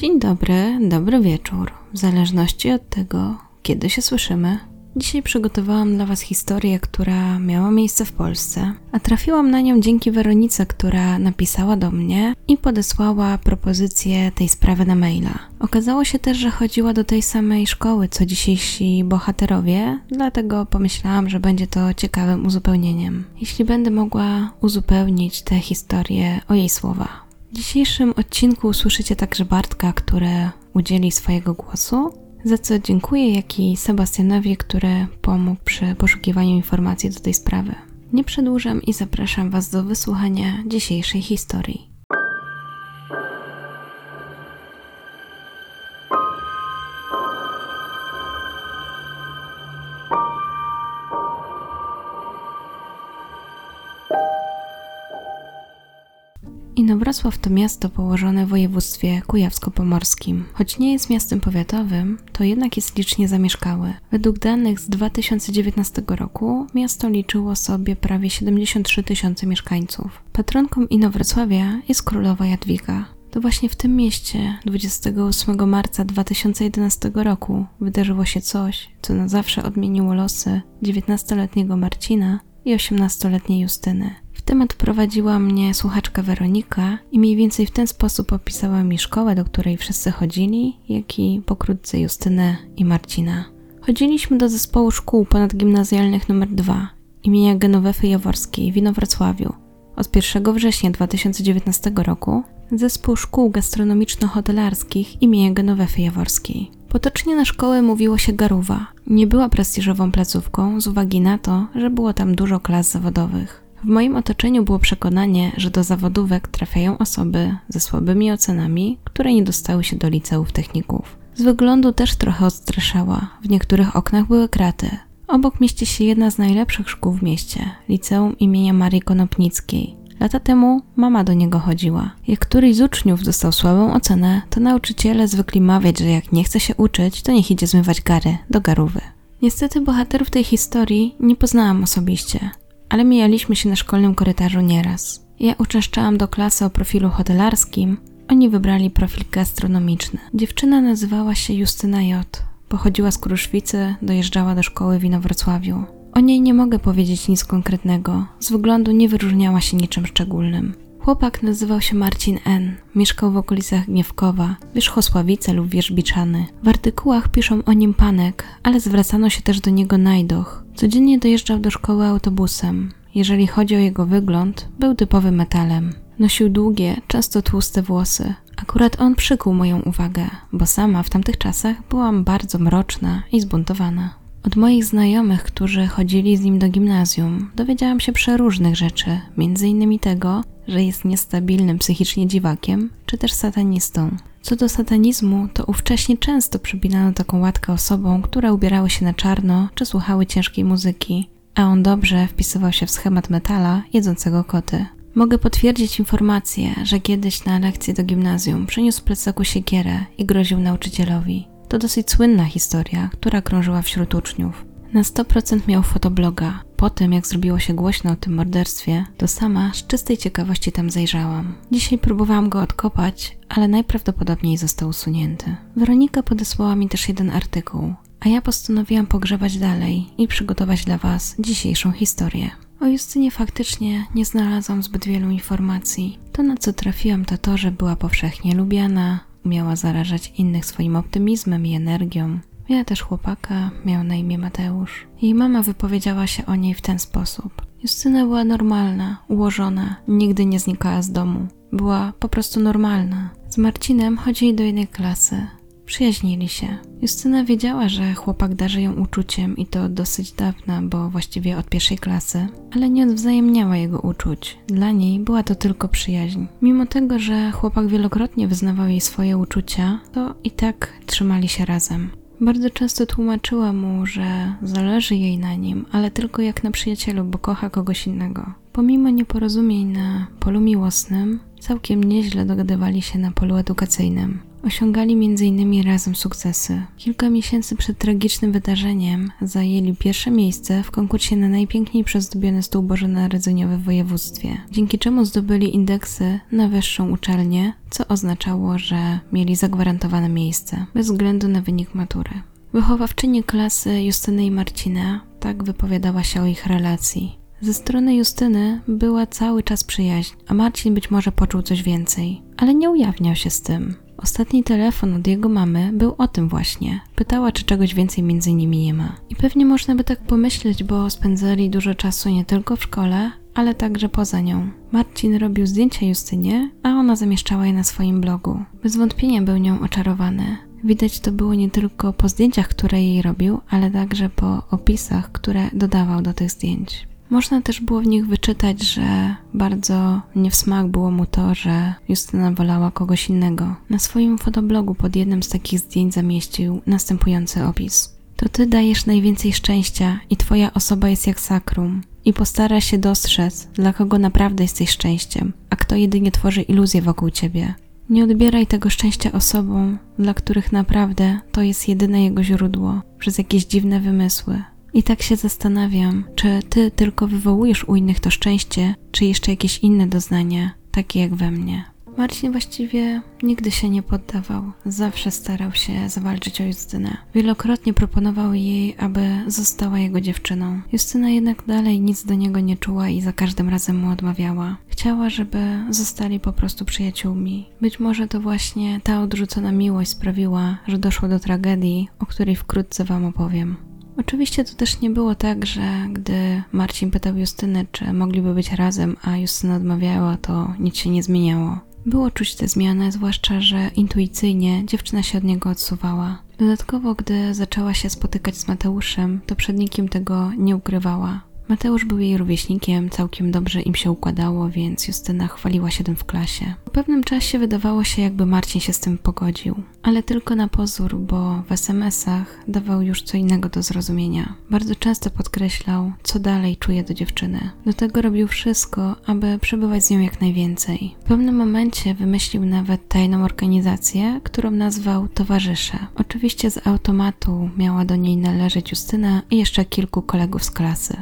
Dzień dobry, dobry wieczór, w zależności od tego, kiedy się słyszymy. Dzisiaj przygotowałam dla Was historię, która miała miejsce w Polsce, a trafiłam na nią dzięki Weronice, która napisała do mnie i podesłała propozycję tej sprawy na maila. Okazało się też, że chodziła do tej samej szkoły co dzisiejsi bohaterowie, dlatego pomyślałam, że będzie to ciekawym uzupełnieniem. Jeśli będę mogła uzupełnić tę historię o jej słowa. W dzisiejszym odcinku usłyszycie także Bartka, który udzieli swojego głosu, za co dziękuję, jak i Sebastianowi, który pomógł przy poszukiwaniu informacji do tej sprawy. Nie przedłużam i zapraszam Was do wysłuchania dzisiejszej historii. Inowrocław to miasto położone w województwie kujawsko-pomorskim. Choć nie jest miastem powiatowym, to jednak jest licznie zamieszkałe. Według danych z 2019 roku miasto liczyło sobie prawie 73 tysiące mieszkańców. Patronką Inowrocławia jest królowa Jadwiga. To właśnie w tym mieście 28 marca 2011 roku wydarzyło się coś, co na zawsze odmieniło losy 19-letniego Marcina i 18-letniej Justyny. Temat prowadziła mnie słuchaczka Weronika i mniej więcej w ten sposób opisała mi szkołę, do której wszyscy chodzili, jak i pokrótce Justynę i Marcina. Chodziliśmy do zespołu szkół ponadgimnazjalnych nr 2 imienia Genowefy Jaworskiej w Inowrocławiu. Od 1 września 2019 roku zespół szkół gastronomiczno-hotelarskich imienia Genowefy Jaworskiej. Potocznie na szkołę mówiło się Garuwa. Nie była prestiżową placówką z uwagi na to, że było tam dużo klas zawodowych. W moim otoczeniu było przekonanie, że do zawodówek trafiają osoby ze słabymi ocenami, które nie dostały się do liceów techników. Z wyglądu też trochę odstraszała. W niektórych oknach były kraty. Obok mieści się jedna z najlepszych szkół w mieście, liceum imienia Marii Konopnickiej. Lata temu mama do niego chodziła. Jak któryś z uczniów dostał słabą ocenę, to nauczyciele zwykli mawiać, że jak nie chce się uczyć, to niech idzie zmywać gary do garówy. Niestety bohaterów tej historii nie poznałam osobiście ale mijaliśmy się na szkolnym korytarzu nieraz. Ja uczęszczałam do klasy o profilu hotelarskim, oni wybrali profil gastronomiczny. Dziewczyna nazywała się Justyna J. Pochodziła z Kruszwicy, dojeżdżała do szkoły w Inowrocławiu. O niej nie mogę powiedzieć nic konkretnego, z wyglądu nie wyróżniała się niczym szczególnym. Chłopak nazywał się Marcin N. Mieszkał w okolicach Gniewkowa, Wierzchosławice lub Wierzbiczany. W artykułach piszą o nim Panek, ale zwracano się też do niego Najdoch. Codziennie dojeżdżał do szkoły autobusem. Jeżeli chodzi o jego wygląd, był typowym metalem. Nosił długie, często tłuste włosy. Akurat on przykuł moją uwagę, bo sama w tamtych czasach byłam bardzo mroczna i zbuntowana. Od moich znajomych, którzy chodzili z nim do gimnazjum, dowiedziałam się przeróżnych rzeczy, między innymi tego, że jest niestabilnym psychicznie dziwakiem, czy też satanistą. Co do satanizmu, to ówcześnie często przypinano taką łatkę osobom, które ubierały się na czarno czy słuchały ciężkiej muzyki, a on dobrze wpisywał się w schemat metala jedzącego koty. Mogę potwierdzić informację, że kiedyś na lekcji do gimnazjum przyniósł plecaku siekierę i groził nauczycielowi. To dosyć słynna historia, która krążyła wśród uczniów. Na 100% miał fotobloga. Po tym, jak zrobiło się głośno o tym morderstwie, to sama z czystej ciekawości tam zajrzałam. Dzisiaj próbowałam go odkopać, ale najprawdopodobniej został usunięty. Weronika podesłała mi też jeden artykuł, a ja postanowiłam pogrzebać dalej i przygotować dla Was dzisiejszą historię. O Justynie faktycznie nie znalazłam zbyt wielu informacji. To, na co trafiłam, to to, że była powszechnie lubiana, umiała zarażać innych swoim optymizmem i energią. Miała też chłopaka, miał na imię Mateusz. Jej mama wypowiedziała się o niej w ten sposób. Justyna była normalna, ułożona, nigdy nie znikała z domu. Była po prostu normalna. Z Marcinem chodzili do jednej klasy. Przyjaźnili się. Justyna wiedziała, że chłopak darzy ją uczuciem i to dosyć dawna, bo właściwie od pierwszej klasy, ale nie odwzajemniała jego uczuć. Dla niej była to tylko przyjaźń. Mimo tego, że chłopak wielokrotnie wyznawał jej swoje uczucia, to i tak trzymali się razem. Bardzo często tłumaczyła mu, że zależy jej na nim, ale tylko jak na przyjacielu, bo kocha kogoś innego. Pomimo nieporozumień na polu miłosnym, całkiem nieźle dogadywali się na polu edukacyjnym. Osiągali m.in. razem sukcesy. Kilka miesięcy przed tragicznym wydarzeniem zajęli pierwsze miejsce w konkursie na najpiękniej przezdobiony stół bożonarodzeniowy w województwie, dzięki czemu zdobyli indeksy na wyższą uczelnię, co oznaczało, że mieli zagwarantowane miejsce, bez względu na wynik matury. Wychowawczyni klasy Justyny i Marcina tak wypowiadała się o ich relacji. Ze strony Justyny była cały czas przyjaźń, a Marcin być może poczuł coś więcej, ale nie ujawniał się z tym. Ostatni telefon od jego mamy był o tym właśnie. Pytała, czy czegoś więcej między nimi nie ma. I pewnie można by tak pomyśleć, bo spędzali dużo czasu nie tylko w szkole, ale także poza nią. Marcin robił zdjęcia Justynie, a ona zamieszczała je na swoim blogu. Bez wątpienia był nią oczarowany. Widać to było nie tylko po zdjęciach, które jej robił, ale także po opisach, które dodawał do tych zdjęć. Można też było w nich wyczytać, że bardzo nie w smak było mu to, że Justyna wolała kogoś innego. Na swoim fotoblogu pod jednym z takich zdjęć zamieścił następujący opis. To ty dajesz najwięcej szczęścia i twoja osoba jest jak sakrum. I postara się dostrzec, dla kogo naprawdę jesteś szczęściem, a kto jedynie tworzy iluzję wokół ciebie. Nie odbieraj tego szczęścia osobom, dla których naprawdę to jest jedyne jego źródło, przez jakieś dziwne wymysły. I tak się zastanawiam, czy ty tylko wywołujesz u innych to szczęście, czy jeszcze jakieś inne doznania, takie jak we mnie. Marcin właściwie nigdy się nie poddawał, zawsze starał się zawalczyć o Justynę. Wielokrotnie proponował jej, aby została jego dziewczyną. Justyna jednak dalej nic do niego nie czuła i za każdym razem mu odmawiała. Chciała, żeby zostali po prostu przyjaciółmi. Być może to właśnie ta odrzucona miłość sprawiła, że doszło do tragedii, o której wkrótce wam opowiem. Oczywiście to też nie było tak, że gdy Marcin pytał Justynę, czy mogliby być razem, a Justyna odmawiała, to nic się nie zmieniało. Było czuć tę zmianę, zwłaszcza, że intuicyjnie dziewczyna się od niego odsuwała. Dodatkowo, gdy zaczęła się spotykać z Mateuszem, to przed nikim tego nie ukrywała. Mateusz był jej rówieśnikiem, całkiem dobrze im się układało, więc Justyna chwaliła się tym w klasie. Po pewnym czasie wydawało się, jakby Marcin się z tym pogodził, ale tylko na pozór, bo w SMS-ach dawał już co innego do zrozumienia. Bardzo często podkreślał, co dalej czuje do dziewczyny. Do tego robił wszystko, aby przebywać z nią jak najwięcej. W pewnym momencie wymyślił nawet tajną organizację, którą nazwał Towarzysze. Oczywiście z automatu miała do niej należeć Justyna i jeszcze kilku kolegów z klasy.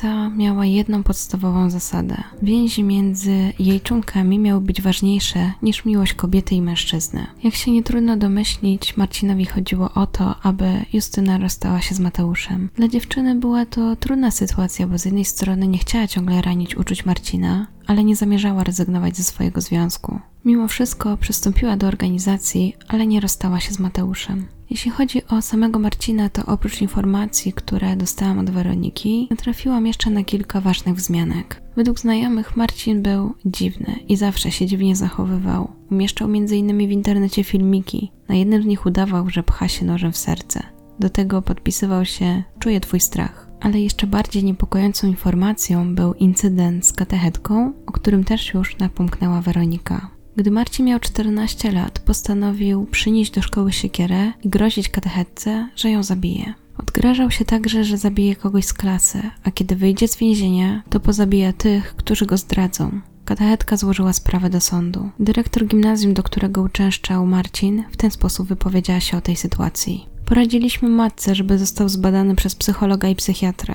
Ta miała jedną podstawową zasadę. Więzi między jej członkami miały być ważniejsze niż miłość kobiety i mężczyzny. Jak się nie trudno domyślić, Marcinowi chodziło o to, aby Justyna rozstała się z Mateuszem. Dla dziewczyny była to trudna sytuacja, bo z jednej strony nie chciała ciągle ranić uczuć Marcina, ale nie zamierzała rezygnować ze swojego związku. Mimo wszystko przystąpiła do organizacji, ale nie rozstała się z Mateuszem. Jeśli chodzi o samego Marcina, to oprócz informacji, które dostałam od Weroniki, natrafiłam jeszcze na kilka ważnych wzmianek. Według znajomych Marcin był dziwny i zawsze się dziwnie zachowywał. Umieszczał m.in. w internecie filmiki. Na jednym z nich udawał, że pcha się nożem w serce. Do tego podpisywał się Czuję twój strach. Ale jeszcze bardziej niepokojącą informacją był incydent z katechetką, o którym też już napomknęła Weronika. Gdy Marcin miał 14 lat, postanowił przynieść do szkoły siekierę i grozić katechetce, że ją zabije. Odgrażał się także, że zabije kogoś z klasy, a kiedy wyjdzie z więzienia, to pozabija tych, którzy go zdradzą. Katechetka złożyła sprawę do sądu. Dyrektor gimnazjum, do którego uczęszczał Marcin, w ten sposób wypowiedziała się o tej sytuacji. Poradziliśmy matce, żeby został zbadany przez psychologa i psychiatrę.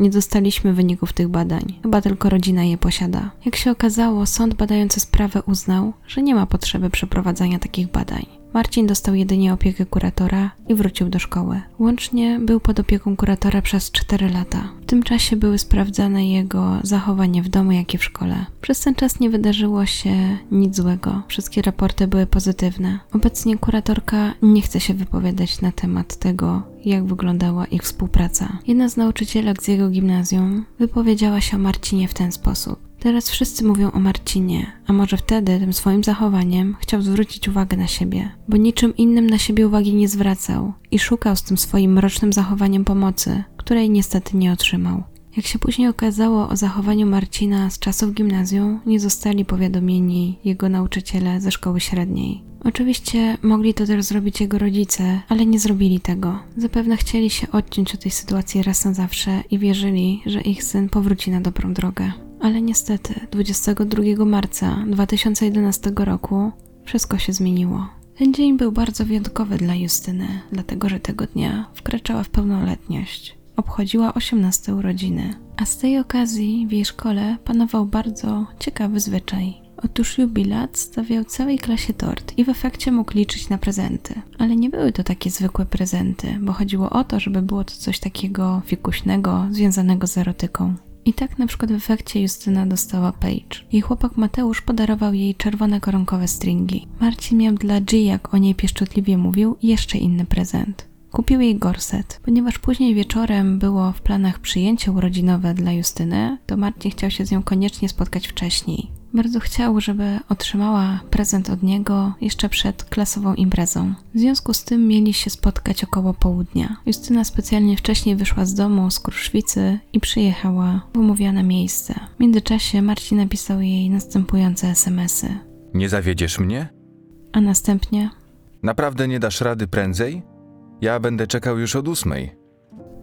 Nie dostaliśmy wyników tych badań, chyba tylko rodzina je posiada. Jak się okazało, sąd badający sprawę uznał, że nie ma potrzeby przeprowadzania takich badań. Marcin dostał jedynie opiekę kuratora i wrócił do szkoły. Łącznie był pod opieką kuratora przez 4 lata. W tym czasie były sprawdzane jego zachowanie w domu, jak i w szkole. Przez ten czas nie wydarzyło się nic złego. Wszystkie raporty były pozytywne. Obecnie kuratorka nie chce się wypowiadać na temat tego, jak wyglądała ich współpraca. Jedna z nauczycielek z jego gimnazjum wypowiedziała się o Marcinie w ten sposób. Teraz wszyscy mówią o Marcinie, a może wtedy tym swoim zachowaniem chciał zwrócić uwagę na siebie, bo niczym innym na siebie uwagi nie zwracał i szukał z tym swoim mrocznym zachowaniem pomocy, której niestety nie otrzymał. Jak się później okazało o zachowaniu Marcina z czasów gimnazjum, nie zostali powiadomieni jego nauczyciele ze szkoły średniej. Oczywiście mogli to też zrobić jego rodzice, ale nie zrobili tego. Zapewne chcieli się odciąć od tej sytuacji raz na zawsze i wierzyli, że ich syn powróci na dobrą drogę. Ale niestety 22 marca 2011 roku wszystko się zmieniło. Ten dzień był bardzo wyjątkowy dla Justyny, dlatego że tego dnia wkraczała w pełnoletność. Obchodziła 18 urodziny, a z tej okazji w jej szkole panował bardzo ciekawy zwyczaj. Otóż jubilat stawiał całej klasie tort i w efekcie mógł liczyć na prezenty. Ale nie były to takie zwykłe prezenty, bo chodziło o to, żeby było to coś takiego fikuśnego, związanego z erotyką. I tak na przykład w efekcie Justyna dostała Page. Jej chłopak Mateusz podarował jej czerwone koronkowe stringi. Marcin miał dla G, jak o niej pieszczotliwie mówił, jeszcze inny prezent. Kupił jej gorset. Ponieważ później wieczorem było w planach przyjęcie urodzinowe dla Justyny, to Marcin chciał się z nią koniecznie spotkać wcześniej. Bardzo chciał, żeby otrzymała prezent od niego jeszcze przed klasową imprezą. W związku z tym mieli się spotkać około południa. Justyna specjalnie wcześniej wyszła z domu z Kruszwicy i przyjechała w umówione miejsce. W międzyczasie Marcin napisał jej następujące SMS-y. Nie zawiedziesz mnie? A następnie Naprawdę nie dasz rady prędzej? Ja będę czekał już od ósmej.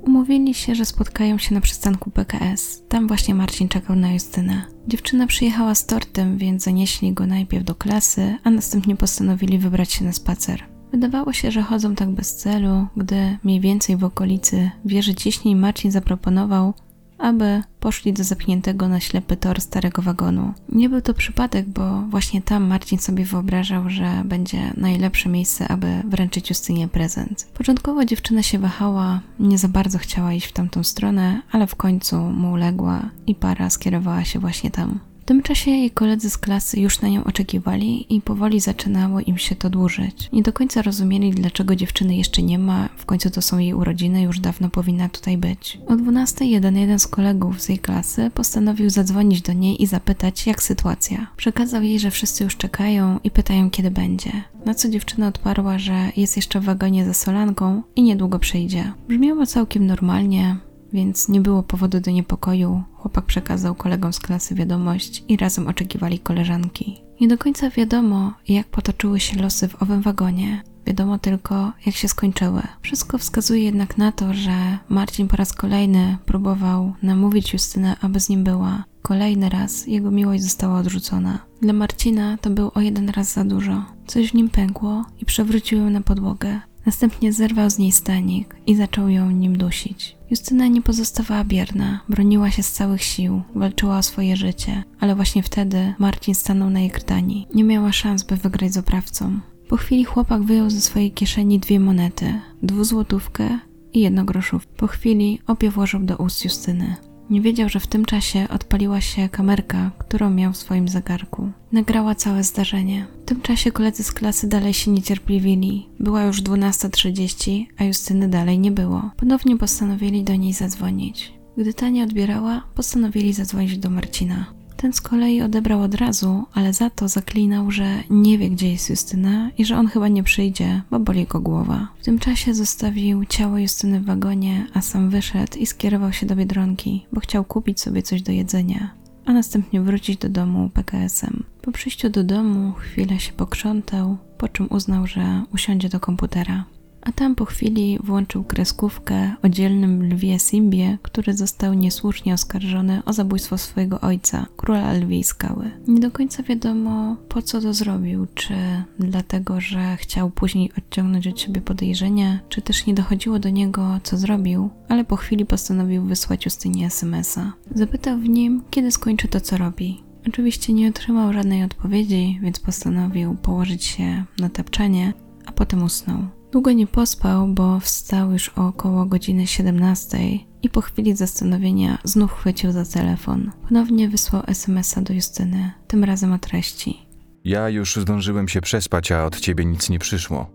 Umówili się, że spotkają się na przystanku PKS. Tam właśnie Marcin czekał na Justynę. Dziewczyna przyjechała z tortem, więc zanieśli go najpierw do klasy, a następnie postanowili wybrać się na spacer. Wydawało się, że chodzą tak bez celu, gdy mniej więcej w okolicy wieży ciśnień Marcin zaproponował, aby poszli do zapchniętego na ślepy tor starego wagonu. Nie był to przypadek, bo właśnie tam Marcin sobie wyobrażał, że będzie najlepsze miejsce, aby wręczyć Justynie prezent. Początkowo dziewczyna się wahała, nie za bardzo chciała iść w tamtą stronę, ale w końcu mu uległa i para skierowała się właśnie tam. W tym czasie jej koledzy z klasy już na nią oczekiwali i powoli zaczynało im się to dłużyć. Nie do końca rozumieli, dlaczego dziewczyny jeszcze nie ma, w końcu to są jej urodziny, już dawno powinna tutaj być. O 12 jeden, jeden z kolegów z jej klasy postanowił zadzwonić do niej i zapytać, jak sytuacja. Przekazał jej, że wszyscy już czekają i pytają, kiedy będzie. Na co dziewczyna odparła, że jest jeszcze w wagonie ze solanką i niedługo przyjdzie. Brzmiało całkiem normalnie, więc nie było powodu do niepokoju. Chłopak przekazał kolegom z klasy wiadomość i razem oczekiwali koleżanki. Nie do końca wiadomo, jak potoczyły się losy w owym wagonie. Wiadomo tylko, jak się skończyły. Wszystko wskazuje jednak na to, że Marcin po raz kolejny próbował namówić Justynę, aby z nim była. Kolejny raz jego miłość została odrzucona. Dla Marcina to był o jeden raz za dużo. Coś w nim pękło i przewrócił ją na podłogę. Następnie zerwał z niej stanik i zaczął ją nim dusić. Justyna nie pozostawała bierna, broniła się z całych sił, walczyła o swoje życie, ale właśnie wtedy Marcin stanął na jej krtani. Nie miała szans, by wygrać z oprawcą. Po chwili chłopak wyjął ze swojej kieszeni dwie monety, dwuzłotówkę i jedno groszów. Po chwili obie włożył do ust Justyny. Nie wiedział, że w tym czasie odpaliła się kamerka, którą miał w swoim zegarku. Nagrała całe zdarzenie. W tym czasie koledzy z klasy dalej się niecierpliwili. Była już 12.30, a Justyny dalej nie było. Ponownie postanowili do niej zadzwonić. Gdy ta nie odbierała, postanowili zadzwonić do Marcina. Ten z kolei odebrał od razu, ale za to zaklinał, że nie wie, gdzie jest Justyna i że on chyba nie przyjdzie, bo boli go głowa. W tym czasie zostawił ciało Justyny w wagonie, a sam wyszedł i skierował się do Biedronki, bo chciał kupić sobie coś do jedzenia, a następnie wrócić do domu PKS-em. Po przyjściu do domu chwilę się pokrzątał, po czym uznał, że usiądzie do komputera a tam po chwili włączył kreskówkę o dzielnym lwie Simbie, który został niesłusznie oskarżony o zabójstwo swojego ojca, króla lwiej skały. Nie do końca wiadomo, po co to zrobił, czy dlatego, że chciał później odciągnąć od siebie podejrzenia, czy też nie dochodziło do niego, co zrobił, ale po chwili postanowił wysłać Justynie SMS-a. Zapytał w nim, kiedy skończy to, co robi. Oczywiście nie otrzymał żadnej odpowiedzi, więc postanowił położyć się na tapczanie, a potem usnął. Długo nie pospał, bo wstał już około godziny 17 i po chwili zastanowienia znów chwycił za telefon. Ponownie wysłał SMS-a do Justyny, tym razem o treści. Ja już zdążyłem się przespać, a od ciebie nic nie przyszło.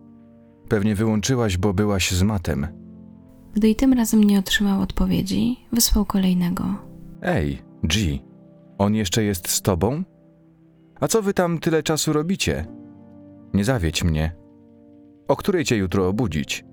Pewnie wyłączyłaś, bo byłaś z matem. Gdy i tym razem nie otrzymał odpowiedzi, wysłał kolejnego. Ej, G, on jeszcze jest z tobą? A co wy tam tyle czasu robicie? Nie zawiedź mnie. O której cię jutro obudzić?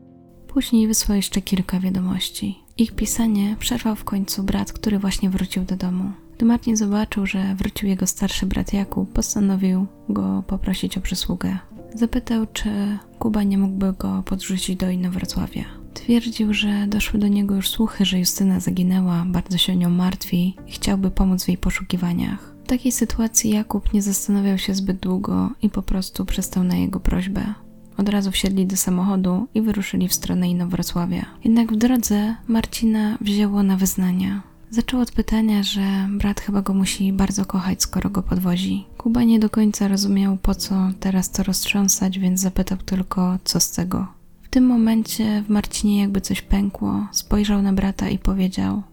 Później wysłał jeszcze kilka wiadomości. Ich pisanie przerwał w końcu brat, który właśnie wrócił do domu. Gdy Martin zobaczył, że wrócił jego starszy brat Jakub, postanowił go poprosić o przysługę. Zapytał, czy Kuba nie mógłby go podrzucić do Inowrocławia. Twierdził, że doszły do niego już słuchy, że Justyna zaginęła, bardzo się nią martwi i chciałby pomóc w jej poszukiwaniach. W takiej sytuacji Jakub nie zastanawiał się zbyt długo i po prostu przystał na jego prośbę. Od razu wsiedli do samochodu i wyruszyli w stronę Inowrocławia. Jednak w drodze Marcina wzięło na wyznania. Zaczął od pytania, że brat chyba go musi bardzo kochać, skoro go podwozi. Kuba nie do końca rozumiał, po co teraz to roztrząsać, więc zapytał tylko, co z tego. W tym momencie w Marcinie jakby coś pękło, spojrzał na brata i powiedział: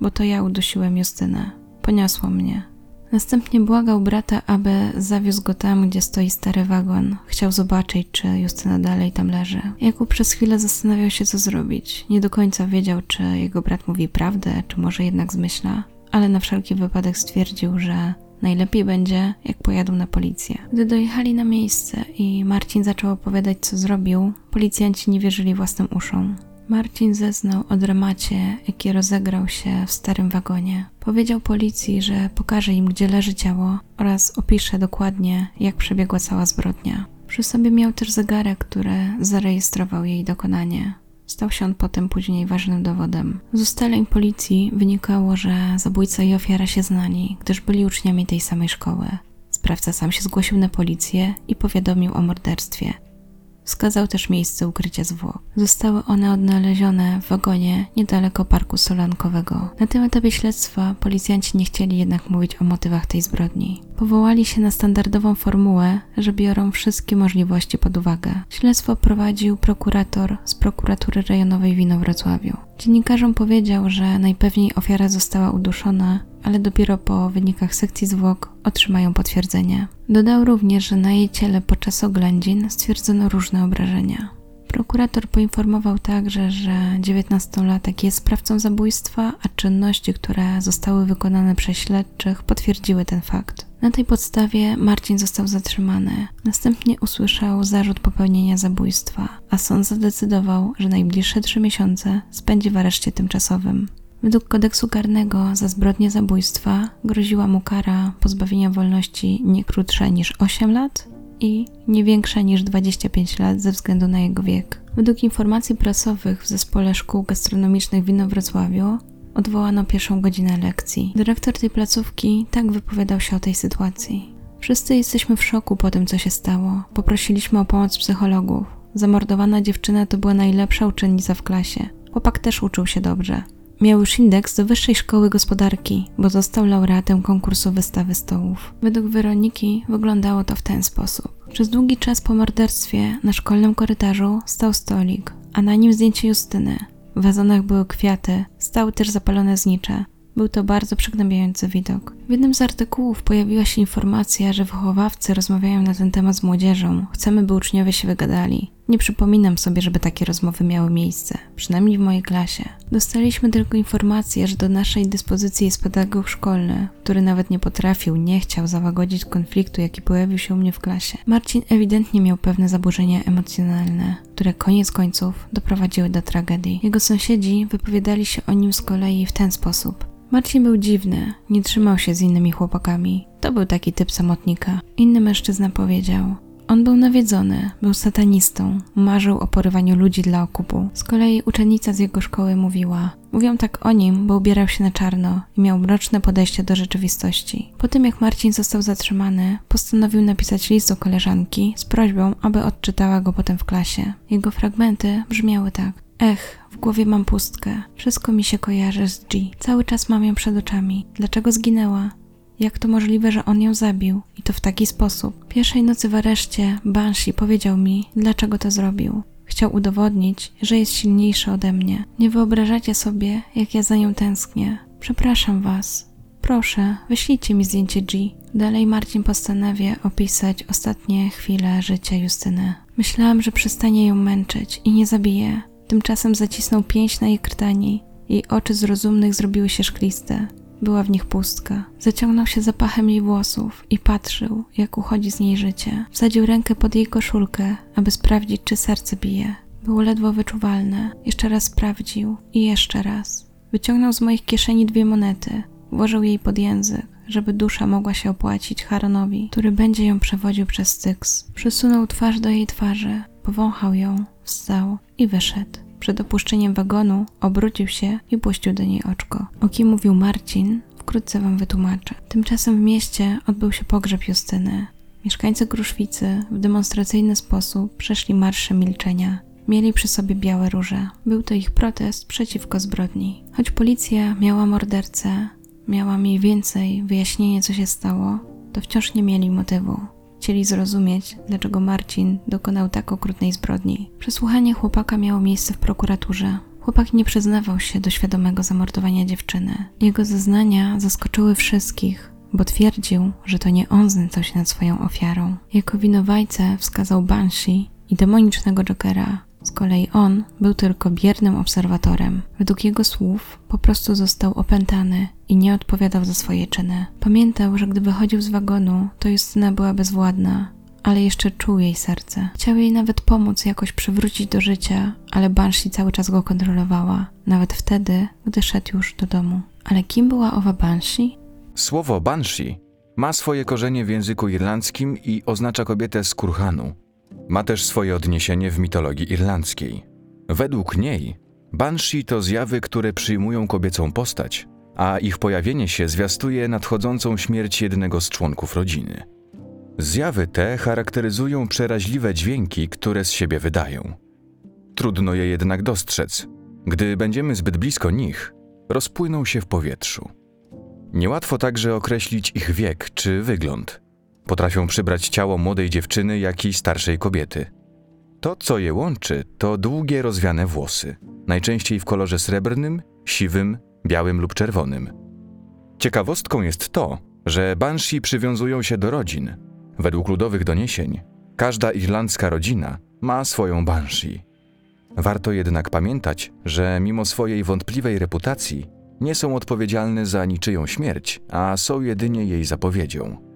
Bo to ja udusiłem Justynę. Poniosło mnie. Następnie błagał brata, aby zawiózł go tam, gdzie stoi stary wagon. Chciał zobaczyć, czy Justyna dalej tam leży. Jakub przez chwilę zastanawiał się, co zrobić. Nie do końca wiedział, czy jego brat mówi prawdę, czy może jednak zmyśla, ale na wszelki wypadek stwierdził, że najlepiej będzie, jak pojadą na policję. Gdy dojechali na miejsce i Marcin zaczął opowiadać, co zrobił, policjanci nie wierzyli własnym uszom. Marcin zeznał o dramacie, jaki rozegrał się w starym wagonie. Powiedział policji, że pokaże im, gdzie leży ciało oraz opisze dokładnie, jak przebiegła cała zbrodnia. Przy sobie miał też zegarek, który zarejestrował jej dokonanie. Stał się on potem później ważnym dowodem. Z ustaleń policji wynikało, że zabójca i ofiara się znali, gdyż byli uczniami tej samej szkoły. Sprawca sam się zgłosił na policję i powiadomił o morderstwie. Wskazał też miejsce ukrycia zwłok. Zostały one odnalezione w wagonie niedaleko parku solankowego. Na tym etapie śledztwa policjanci nie chcieli jednak mówić o motywach tej zbrodni. Powołali się na standardową formułę, że biorą wszystkie możliwości pod uwagę. Śledztwo prowadził prokurator z prokuratury rejonowej w Inowrocławiu. Dziennikarzom powiedział, że najpewniej ofiara została uduszona, ale dopiero po wynikach sekcji zwłok otrzymają potwierdzenie. Dodał również, że na jej ciele podczas oględzin stwierdzono różne obrażenia. Prokurator poinformował także, że 19-latek jest sprawcą zabójstwa, a czynności, które zostały wykonane przez śledczych, potwierdziły ten fakt. Na tej podstawie Marcin został zatrzymany. Następnie usłyszał zarzut popełnienia zabójstwa, a sąd zadecydował, że najbliższe trzy miesiące spędzi w areszcie tymczasowym. Według kodeksu karnego za zbrodnię zabójstwa groziła mu kara pozbawienia wolności nie krótsza niż 8 lat i nie większa niż 25 lat ze względu na jego wiek. Według informacji prasowych w zespole szkół gastronomicznych w Inowrocławiu odwołano pierwszą godzinę lekcji. Dyrektor tej placówki tak wypowiadał się o tej sytuacji. Wszyscy jesteśmy w szoku po tym, co się stało. Poprosiliśmy o pomoc psychologów. Zamordowana dziewczyna to była najlepsza uczennica w klasie. Chłopak też uczył się dobrze. Miał już indeks do Wyższej Szkoły Gospodarki, bo został laureatem konkursu wystawy stołów. Według Weroniki wyglądało to w ten sposób. Przez długi czas po morderstwie na szkolnym korytarzu stał stolik, a na nim zdjęcie Justyny. W wazonach były kwiaty, stały też zapalone znicze. Był to bardzo przygnębiający widok. W jednym z artykułów pojawiła się informacja, że wychowawcy rozmawiają na ten temat z młodzieżą. Chcemy, by uczniowie się wygadali. Nie przypominam sobie, żeby takie rozmowy miały miejsce, przynajmniej w mojej klasie. Dostaliśmy tylko informację, że do naszej dyspozycji jest pedagog szkolny, który nawet nie potrafił, nie chciał załagodzić konfliktu, jaki pojawił się u mnie w klasie. Marcin ewidentnie miał pewne zaburzenia emocjonalne, które koniec końców doprowadziły do tragedii. Jego sąsiedzi wypowiadali się o nim z kolei w ten sposób. Marcin był dziwny, nie trzymał się z innymi chłopakami. To był taki typ samotnika. Inny mężczyzna powiedział: on był nawiedzony, był satanistą, marzył o porywaniu ludzi dla okupu. Z kolei uczennica z jego szkoły mówiła: Mówią tak o nim, bo ubierał się na czarno i miał mroczne podejście do rzeczywistości. Po tym jak Marcin został zatrzymany, postanowił napisać list do koleżanki z prośbą, aby odczytała go potem w klasie. Jego fragmenty brzmiały tak: Ech, w głowie mam pustkę. Wszystko mi się kojarzy z G. Cały czas mam ją przed oczami. Dlaczego zginęła? Jak to możliwe, że on ją zabił? I to w taki sposób. Pierwszej nocy w areszcie Banshee powiedział mi, dlaczego to zrobił. Chciał udowodnić, że jest silniejszy ode mnie. Nie wyobrażacie sobie, jak ja za nią tęsknię. Przepraszam was. Proszę, wyślijcie mi zdjęcie G. Dalej Marcin postanawia opisać ostatnie chwile życia Justyny. Myślałam, że przestanie ją męczyć i nie zabije. Tymczasem zacisnął pięść na jej krtani. Jej oczy z rozumnych zrobiły się szkliste. Była w nich pustka. Zaciągnął się zapachem jej włosów i patrzył, jak uchodzi z niej życie. Wsadził rękę pod jej koszulkę, aby sprawdzić, czy serce bije. Było ledwo wyczuwalne. Jeszcze raz sprawdził i jeszcze raz. Wyciągnął z moich kieszeni dwie monety. Włożył jej pod język, żeby dusza mogła się opłacić Haronowi, który będzie ją przewodził przez Styx. Przysunął twarz do jej twarzy, powąchał ją, wstał i wyszedł. Przed opuszczeniem wagonu obrócił się i puścił do niej oczko. O kim mówił Marcin, wkrótce wam wytłumaczę. Tymczasem w mieście odbył się pogrzeb Justyny. Mieszkańcy Kruszwicy w demonstracyjny sposób przeszli marsze milczenia. Mieli przy sobie białe róże. Był to ich protest przeciwko zbrodni. Choć policja miała mordercę, miała mniej więcej wyjaśnienie, co się stało, to wciąż nie mieli motywu. Chcieli zrozumieć, dlaczego Marcin dokonał tak okrutnej zbrodni. Przesłuchanie chłopaka miało miejsce w prokuraturze. Chłopak nie przyznawał się do świadomego zamordowania dziewczyny. Jego zeznania zaskoczyły wszystkich, bo twierdził, że to nie on znęcał się nad swoją ofiarą. Jako winowajcę wskazał Banshee i demonicznego Jokera. Z kolei on był tylko biernym obserwatorem. Według jego słów po prostu został opętany i nie odpowiadał za swoje czyny. Pamiętał, że gdy wychodził z wagonu, to Justyna była bezwładna, ale jeszcze czuł jej serce. Chciał jej nawet pomóc jakoś przywrócić do życia, ale Banshee cały czas go kontrolowała, nawet wtedy, gdy szedł już do domu. Ale kim była owa Banshee? Słowo banshee ma swoje korzenie w języku irlandzkim i oznacza kobietę z kurhanu. Ma też swoje odniesienie w mitologii irlandzkiej. Według niej banshee to zjawy, które przyjmują kobiecą postać, a ich pojawienie się zwiastuje nadchodzącą śmierć jednego z członków rodziny. Zjawy te charakteryzują przeraźliwe dźwięki, które z siebie wydają. Trudno je jednak dostrzec. Gdy będziemy zbyt blisko nich, rozpłyną się w powietrzu. Niełatwo także określić ich wiek czy wygląd. Potrafią przybrać ciało młodej dziewczyny, jak i starszej kobiety. To, co je łączy, to długie, rozwiane włosy, najczęściej w kolorze srebrnym, siwym, białym lub czerwonym. Ciekawostką jest to, że banshee przywiązują się do rodzin. Według ludowych doniesień, każda irlandzka rodzina ma swoją banshee. Warto jednak pamiętać, że mimo swojej wątpliwej reputacji, nie są odpowiedzialne za niczyją śmierć, a są jedynie jej zapowiedzią.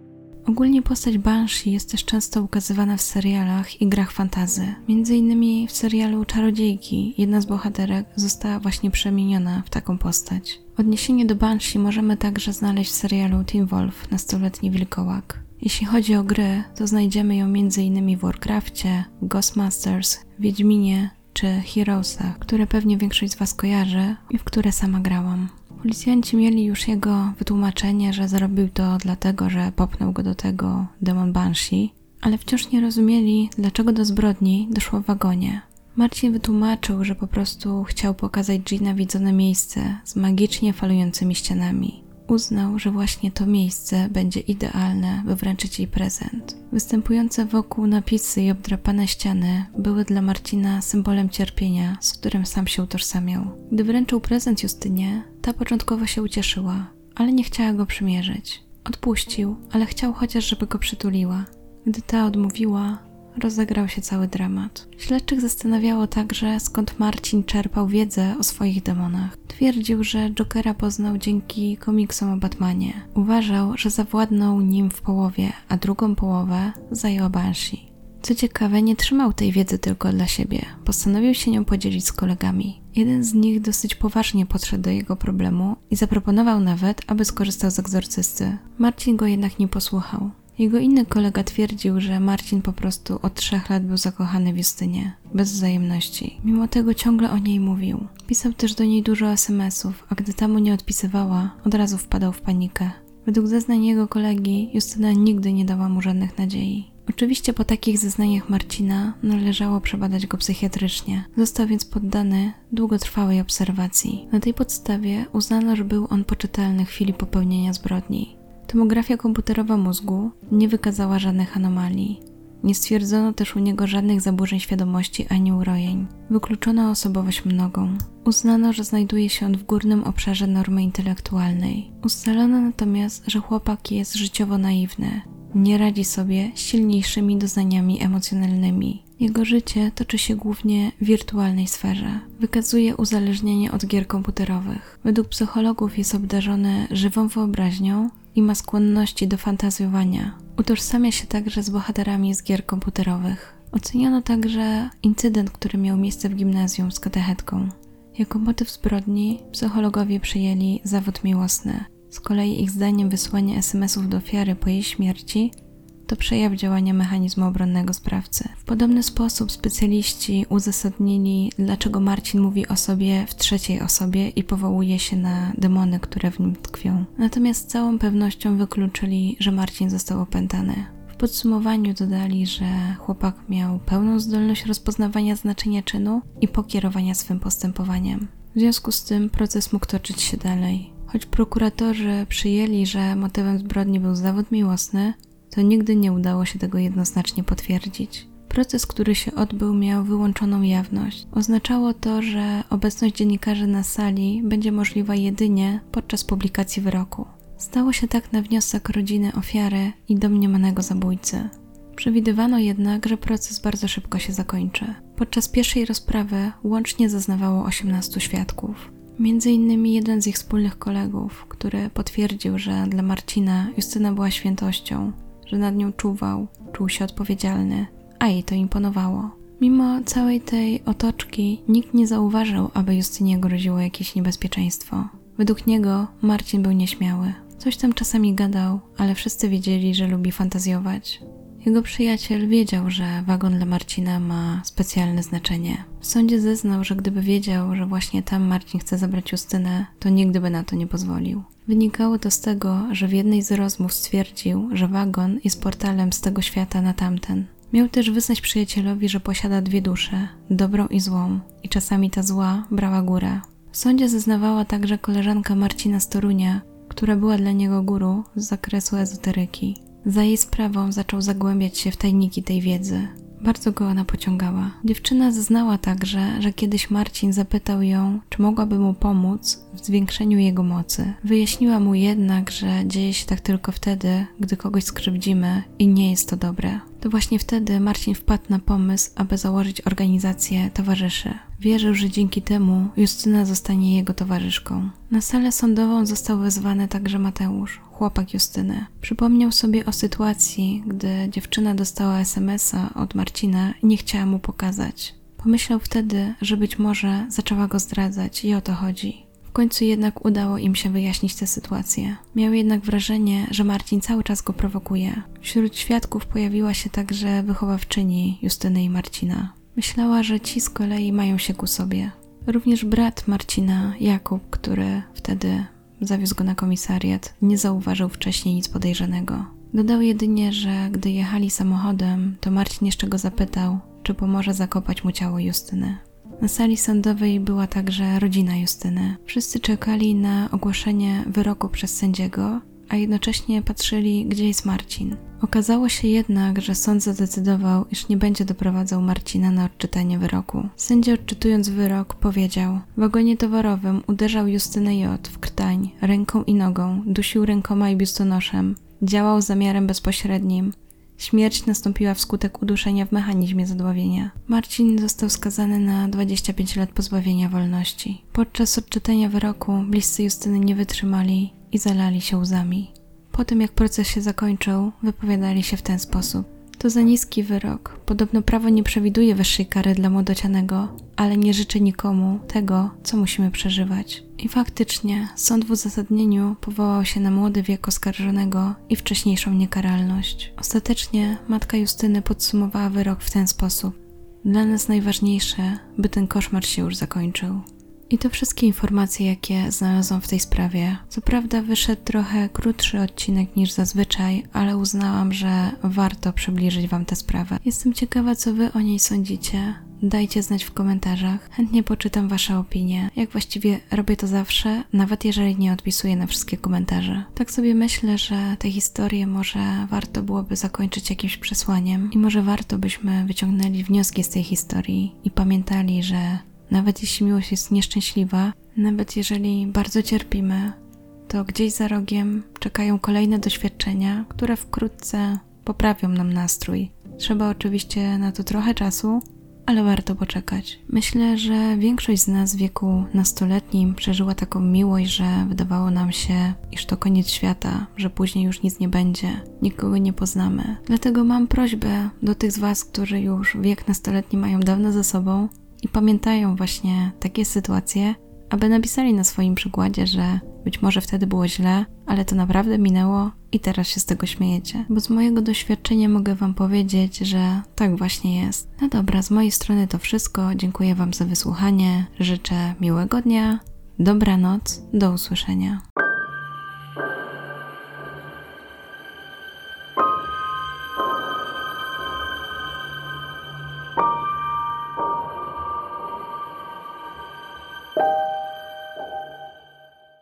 Ogólnie postać Banshee jest też często ukazywana w serialach i grach fantazy. Między innymi w serialu Czarodziejki jedna z bohaterek została właśnie przemieniona w taką postać. Odniesienie do Banshee możemy także znaleźć w serialu Teen Wolf Nastoletni Wilkołak. Jeśli chodzi o gry, to znajdziemy ją m.in. w Warcrafcie, Ghostmasters, Wiedźminie czy Heroesach, które pewnie większość z Was kojarzy i w które sama grałam. Policjanci mieli już jego wytłumaczenie, że zrobił to dlatego, że popnął go do tego demon Banshee, ale wciąż nie rozumieli, dlaczego do zbrodni doszło w wagonie. Marcin wytłumaczył, że po prostu chciał pokazać G nawiedzone miejsce z magicznie falującymi ścianami. Uznał, że właśnie to miejsce będzie idealne, by wręczyć jej prezent. Występujące wokół napisy i obdrapane ściany były dla Marcina symbolem cierpienia, z którym sam się utożsamiał. Gdy wręczył prezent Justynie, ta początkowo się ucieszyła, ale nie chciała go przymierzyć. Odpuścił, ale chciał chociaż, żeby go przytuliła. Gdy ta odmówiła, rozegrał się cały dramat. Śledczych zastanawiało także, skąd Marcin czerpał wiedzę o swoich demonach. Twierdził, że Jokera poznał dzięki komiksom o Batmanie. Uważał, że zawładnął nim w połowie, a drugą połowę zajęła Banshee. Co ciekawe, nie trzymał tej wiedzy tylko dla siebie. Postanowił się nią podzielić z kolegami. Jeden z nich dosyć poważnie podszedł do jego problemu i zaproponował nawet, aby skorzystał z egzorcysty. Marcin go jednak nie posłuchał. Jego inny kolega twierdził, że Marcin po prostu od trzech lat był zakochany w Justynie, bez wzajemności. Mimo tego ciągle o niej mówił. Pisał też do niej dużo SMS-ów, a gdy ta mu nie odpisywała, od razu wpadał w panikę. Według zeznań jego kolegi, Justyna nigdy nie dała mu żadnych nadziei. Oczywiście po takich zeznaniach Marcina należało przebadać go psychiatrycznie. Został więc poddany długotrwałej obserwacji. Na tej podstawie uznano, że był on poczytalny w chwili popełnienia zbrodni. Tomografia komputerowa mózgu nie wykazała żadnych anomalii. Nie stwierdzono też u niego żadnych zaburzeń świadomości ani urojeń. Wykluczono osobowość mnogą. Uznano, że znajduje się on w górnym obszarze normy intelektualnej. Ustalono natomiast, że chłopak jest życiowo naiwny. Nie radzi sobie z silniejszymi doznaniami emocjonalnymi. Jego życie toczy się głównie w wirtualnej sferze. Wykazuje uzależnienie od gier komputerowych. Według psychologów jest obdarzony żywą wyobraźnią i ma skłonności do fantazjowania. Utożsamia się także z bohaterami z gier komputerowych. Oceniono także incydent, który miał miejsce w gimnazjum z katechetką. Jako motyw zbrodni psychologowie przyjęli zawód miłosny. Z kolei ich zdaniem wysłanie SMS-ów do ofiary po jej śmierci to przejaw działania mechanizmu obronnego sprawcy. W podobny sposób specjaliści uzasadnili, dlaczego Marcin mówi o sobie w trzeciej osobie i powołuje się na demony, które w nim tkwią. Natomiast z całą pewnością wykluczyli, że Marcin został opętany. W podsumowaniu dodali, że chłopak miał pełną zdolność rozpoznawania znaczenia czynu i pokierowania swym postępowaniem. W związku z tym proces mógł toczyć się dalej. Choć prokuratorzy przyjęli, że motywem zbrodni był zawód miłosny, to nigdy nie udało się tego jednoznacznie potwierdzić. Proces, który się odbył, miał wyłączoną jawność. Oznaczało to, że obecność dziennikarzy na sali będzie możliwa jedynie podczas publikacji wyroku. Stało się tak na wniosek rodziny ofiary i domniemanego zabójcy. Przewidywano jednak, że proces bardzo szybko się zakończy. Podczas pierwszej rozprawy łącznie zeznawało 18 świadków. Między innymi jeden z ich wspólnych kolegów, który potwierdził, że dla Marcina Justyna była świętością, że nad nią czuwał, czuł się odpowiedzialny, a jej to imponowało. Mimo całej tej otoczki nikt nie zauważył, aby Justynie groziło jakieś niebezpieczeństwo. Według niego Marcin był nieśmiały. Coś tam czasami gadał, ale wszyscy wiedzieli, że lubi fantazjować. Jego przyjaciel wiedział, że wagon dla Marcina ma specjalne znaczenie. W sądzie zeznał, że gdyby wiedział, że właśnie tam Marcin chce zabrać Justynę, to nigdy by na to nie pozwolił. Wynikało to z tego, że w jednej z rozmów stwierdził, że wagon jest portalem z tego świata na tamten. Miał też wyznać przyjacielowi, że posiada dwie dusze, dobrą i złą, i czasami ta zła brała górę. W sądzie zeznawała także koleżanka Marcina z Torunia, która była dla niego guru z zakresu ezoteryki. Za jej sprawą zaczął zagłębiać się w tajniki tej wiedzy. Bardzo go ona pociągała. Dziewczyna zeznała także, że kiedyś Marcin zapytał ją, czy mogłaby mu pomóc w zwiększeniu jego mocy. Wyjaśniła mu jednak, że dzieje się tak tylko wtedy, gdy kogoś skrzywdzimy i nie jest to dobre. To właśnie wtedy Marcin wpadł na pomysł, aby założyć organizację towarzyszy. Wierzył, że dzięki temu Justyna zostanie jego towarzyszką. Na salę sądową został wezwany także Mateusz, chłopak Justyny. Przypomniał sobie o sytuacji, gdy dziewczyna dostała SMS-a od Marcina i nie chciała mu pokazać. Pomyślał wtedy, że być może zaczęła go zdradzać i o to chodzi. Końcu jednak udało im się wyjaśnić tę sytuację. Miał jednak wrażenie, że Marcin cały czas go prowokuje. Wśród świadków pojawiła się także wychowawczyni Justyny i Marcina. Myślała, że ci z kolei mają się ku sobie. Również brat Marcina, Jakub, który wtedy zawiózł go na komisariat, nie zauważył wcześniej nic podejrzanego. Dodał jedynie, że gdy jechali samochodem, to Marcin jeszcze go zapytał, czy pomoże zakopać mu ciało Justyny. Na sali sądowej była także rodzina Justyny. Wszyscy czekali na ogłoszenie wyroku przez sędziego, a jednocześnie patrzyli, gdzie jest Marcin. Okazało się jednak, że sąd zadecydował, iż nie będzie doprowadzał Marcina na odczytanie wyroku. Sędzia odczytując wyrok powiedział: W wagonie towarowym uderzał Justynę J. w krtań, ręką i nogą, dusił rękoma i biustonoszem. Działał z zamiarem bezpośrednim. Śmierć nastąpiła wskutek uduszenia w mechanizmie zadławienia. Marcin został skazany na 25 lat pozbawienia wolności. Podczas odczytania wyroku bliscy Justyny nie wytrzymali i zalali się łzami. Po tym jak proces się zakończył, wypowiadali się w ten sposób. To za niski wyrok. Podobno prawo nie przewiduje wyższej kary dla młodocianego, ale nie życzy nikomu tego, co musimy przeżywać. I faktycznie, sąd w uzasadnieniu powołał się na młody wiek oskarżonego i wcześniejszą niekaralność. Ostatecznie matka Justyny podsumowała wyrok w ten sposób. Dla nas najważniejsze, by ten koszmar się już zakończył. I to wszystkie informacje, jakie znalazłam w tej sprawie. Co prawda wyszedł trochę krótszy odcinek niż zazwyczaj, ale uznałam, że warto przybliżyć Wam tę sprawę. Jestem ciekawa, co Wy o niej sądzicie. Dajcie znać w komentarzach. Chętnie poczytam Wasze opinie. Jak właściwie robię to zawsze, nawet jeżeli nie odpisuję na wszystkie komentarze. Tak sobie myślę, że tę historię może warto byłoby zakończyć jakimś przesłaniem i może warto byśmy wyciągnęli wnioski z tej historii i pamiętali, że nawet jeśli miłość jest nieszczęśliwa, nawet jeżeli bardzo cierpimy, to gdzieś za rogiem czekają kolejne doświadczenia, które wkrótce poprawią nam nastrój. Trzeba oczywiście na to trochę czasu, ale warto poczekać. Myślę, że większość z nas w wieku nastoletnim przeżyła taką miłość, że wydawało nam się, iż to koniec świata, że później już nic nie będzie, nikogo nie poznamy. Dlatego mam prośbę do tych z Was, którzy już wiek nastoletni mają dawno za sobą, i pamiętają właśnie takie sytuacje, aby napisali na swoim przykładzie, że być może wtedy było źle, ale to naprawdę minęło i teraz się z tego śmiejecie. Bo z mojego doświadczenia mogę Wam powiedzieć, że tak właśnie jest. No dobra, z mojej strony to wszystko. Dziękuję Wam za wysłuchanie. Życzę miłego dnia, dobranoc, do usłyszenia.